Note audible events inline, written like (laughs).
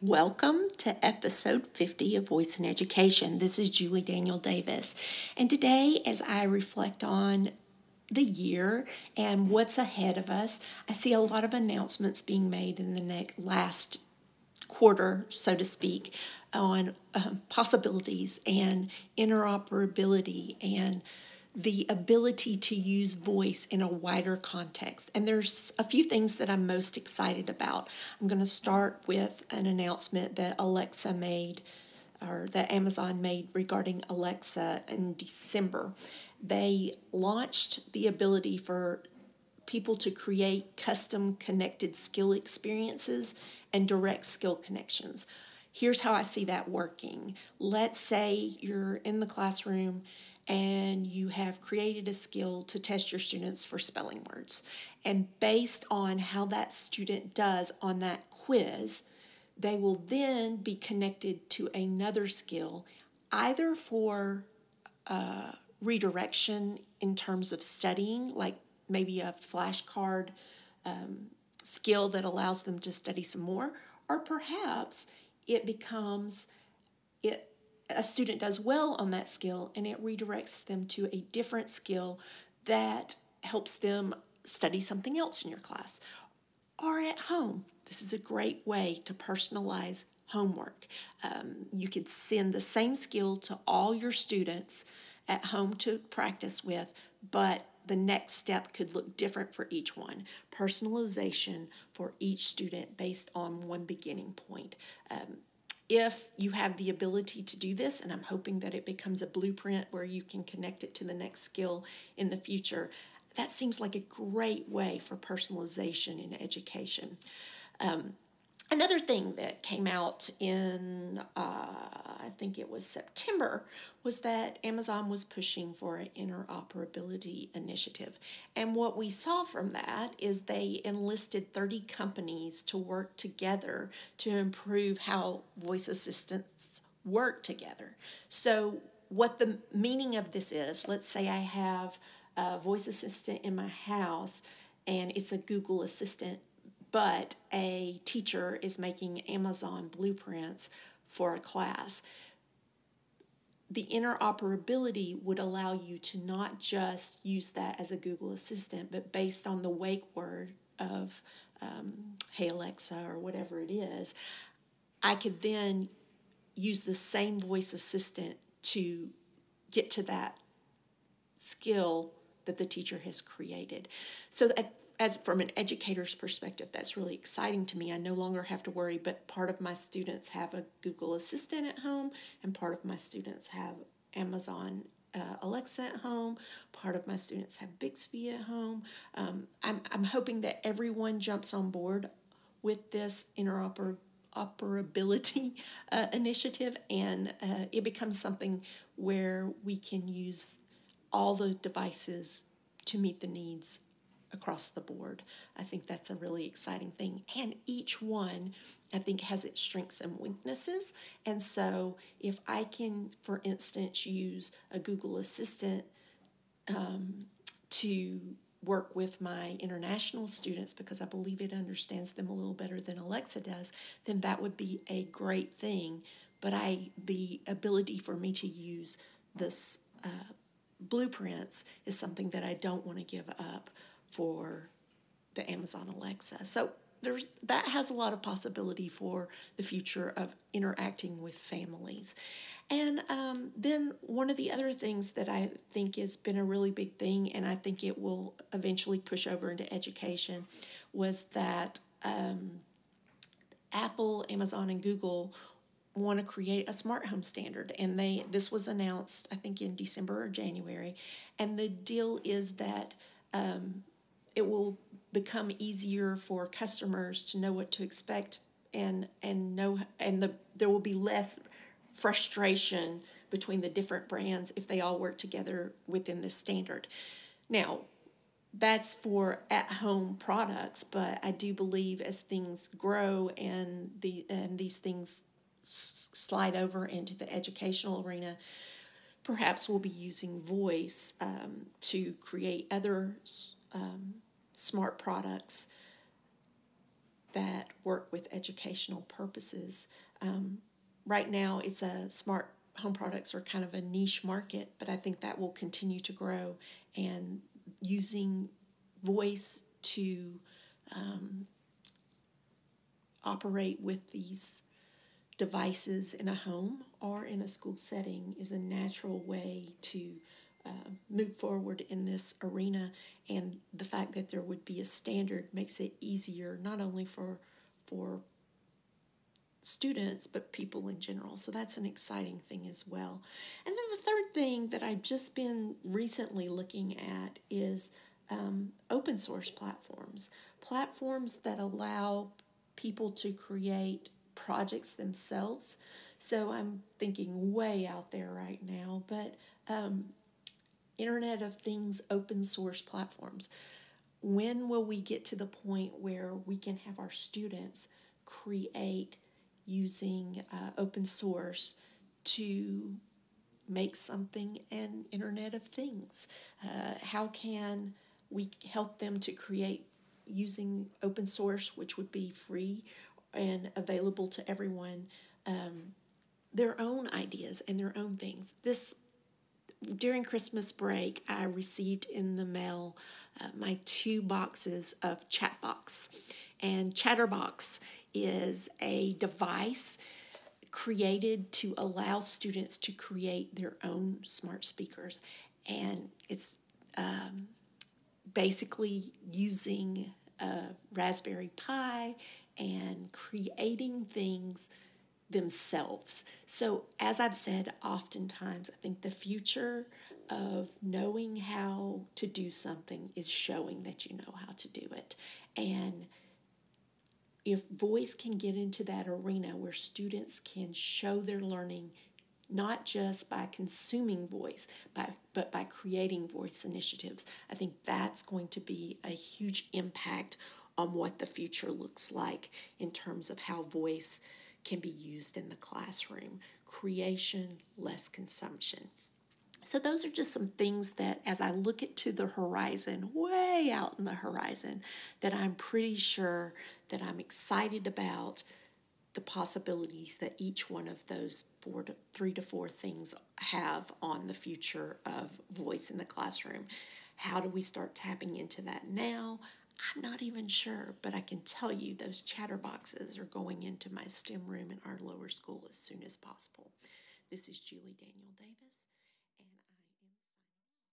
Welcome to episode 50 of Voice in Education. This is Julie Daniel Davis. And today, as I reflect on the year and what's ahead of us, I see a lot of announcements being made in the next, last quarter, so to speak, on um, possibilities and interoperability and the ability to use voice in a wider context. And there's a few things that I'm most excited about. I'm going to start with an announcement that Alexa made or that Amazon made regarding Alexa in December. They launched the ability for people to create custom connected skill experiences and direct skill connections. Here's how I see that working. Let's say you're in the classroom and you have created a skill to test your students for spelling words. And based on how that student does on that quiz, they will then be connected to another skill, either for uh, redirection in terms of studying, like maybe a flashcard um, skill that allows them to study some more, or perhaps it becomes it a student does well on that skill and it redirects them to a different skill that helps them study something else in your class or at home. This is a great way to personalize homework. Um, you could send the same skill to all your students at home to practice with, but the next step could look different for each one. Personalization for each student based on one beginning point. Um, if you have the ability to do this, and I'm hoping that it becomes a blueprint where you can connect it to the next skill in the future, that seems like a great way for personalization in education. Um, Another thing that came out in, uh, I think it was September, was that Amazon was pushing for an interoperability initiative. And what we saw from that is they enlisted 30 companies to work together to improve how voice assistants work together. So, what the meaning of this is let's say I have a voice assistant in my house and it's a Google Assistant but a teacher is making Amazon blueprints for a class. The interoperability would allow you to not just use that as a Google Assistant, but based on the wake word of um, Hey Alexa or whatever it is, I could then use the same voice assistant to get to that skill that the teacher has created. So at as from an educator's perspective, that's really exciting to me. I no longer have to worry, but part of my students have a Google Assistant at home, and part of my students have Amazon uh, Alexa at home. Part of my students have Bixby at home. Um, I'm, I'm hoping that everyone jumps on board with this interoperability (laughs) uh, initiative and uh, it becomes something where we can use all the devices to meet the needs across the board. I think that's a really exciting thing. And each one, I think, has its strengths and weaknesses. And so, if I can, for instance, use a Google Assistant um, to work with my international students because I believe it understands them a little better than Alexa does, then that would be a great thing. But I, the ability for me to use this uh, blueprints is something that I don't want to give up for the Amazon Alexa. So there's that has a lot of possibility for the future of interacting with families. And um, then one of the other things that I think has been a really big thing, and I think it will eventually push over into education, was that um, Apple, Amazon, and Google want to create a smart home standard and they this was announced i think in december or january and the deal is that um, it will become easier for customers to know what to expect and and know and the there will be less frustration between the different brands if they all work together within this standard. Now, that's for at-home products, but I do believe as things grow and the and these things slide over into the educational arena, perhaps we'll be using voice um, to create other um, smart products that work with educational purposes. Um, right now, it's a smart home products are kind of a niche market, but I think that will continue to grow and using voice to um, operate with these devices in a home or in a school setting is a natural way to uh, move forward in this arena. And the fact that there would be a standard makes it easier not only for for students but people in general. So that's an exciting thing as well. And then the third thing that I've just been recently looking at is um, open source platforms, platforms that allow people to create projects themselves. So I'm thinking way out there right now, but um, Internet of Things open source platforms. When will we get to the point where we can have our students create using uh, open source to make something an Internet of Things? Uh, how can we help them to create using open source, which would be free and available to everyone, um, their own ideas and their own things? This during Christmas break, I received in the mail uh, my two boxes of Chatterbox. And Chatterbox is a device created to allow students to create their own smart speakers. And it's um, basically using a Raspberry Pi and creating things themselves. So, as I've said oftentimes, I think the future of knowing how to do something is showing that you know how to do it. And if voice can get into that arena where students can show their learning not just by consuming voice, by, but by creating voice initiatives, I think that's going to be a huge impact on what the future looks like in terms of how voice can be used in the classroom. Creation, less consumption. So, those are just some things that, as I look at to the horizon, way out in the horizon, that I'm pretty sure that I'm excited about the possibilities that each one of those four to three to four things have on the future of voice in the classroom. How do we start tapping into that now? I'm not even sure, but I can tell you those chatterboxes are going into my STEM room in our lower school as soon as possible. This is Julie Daniel Davis.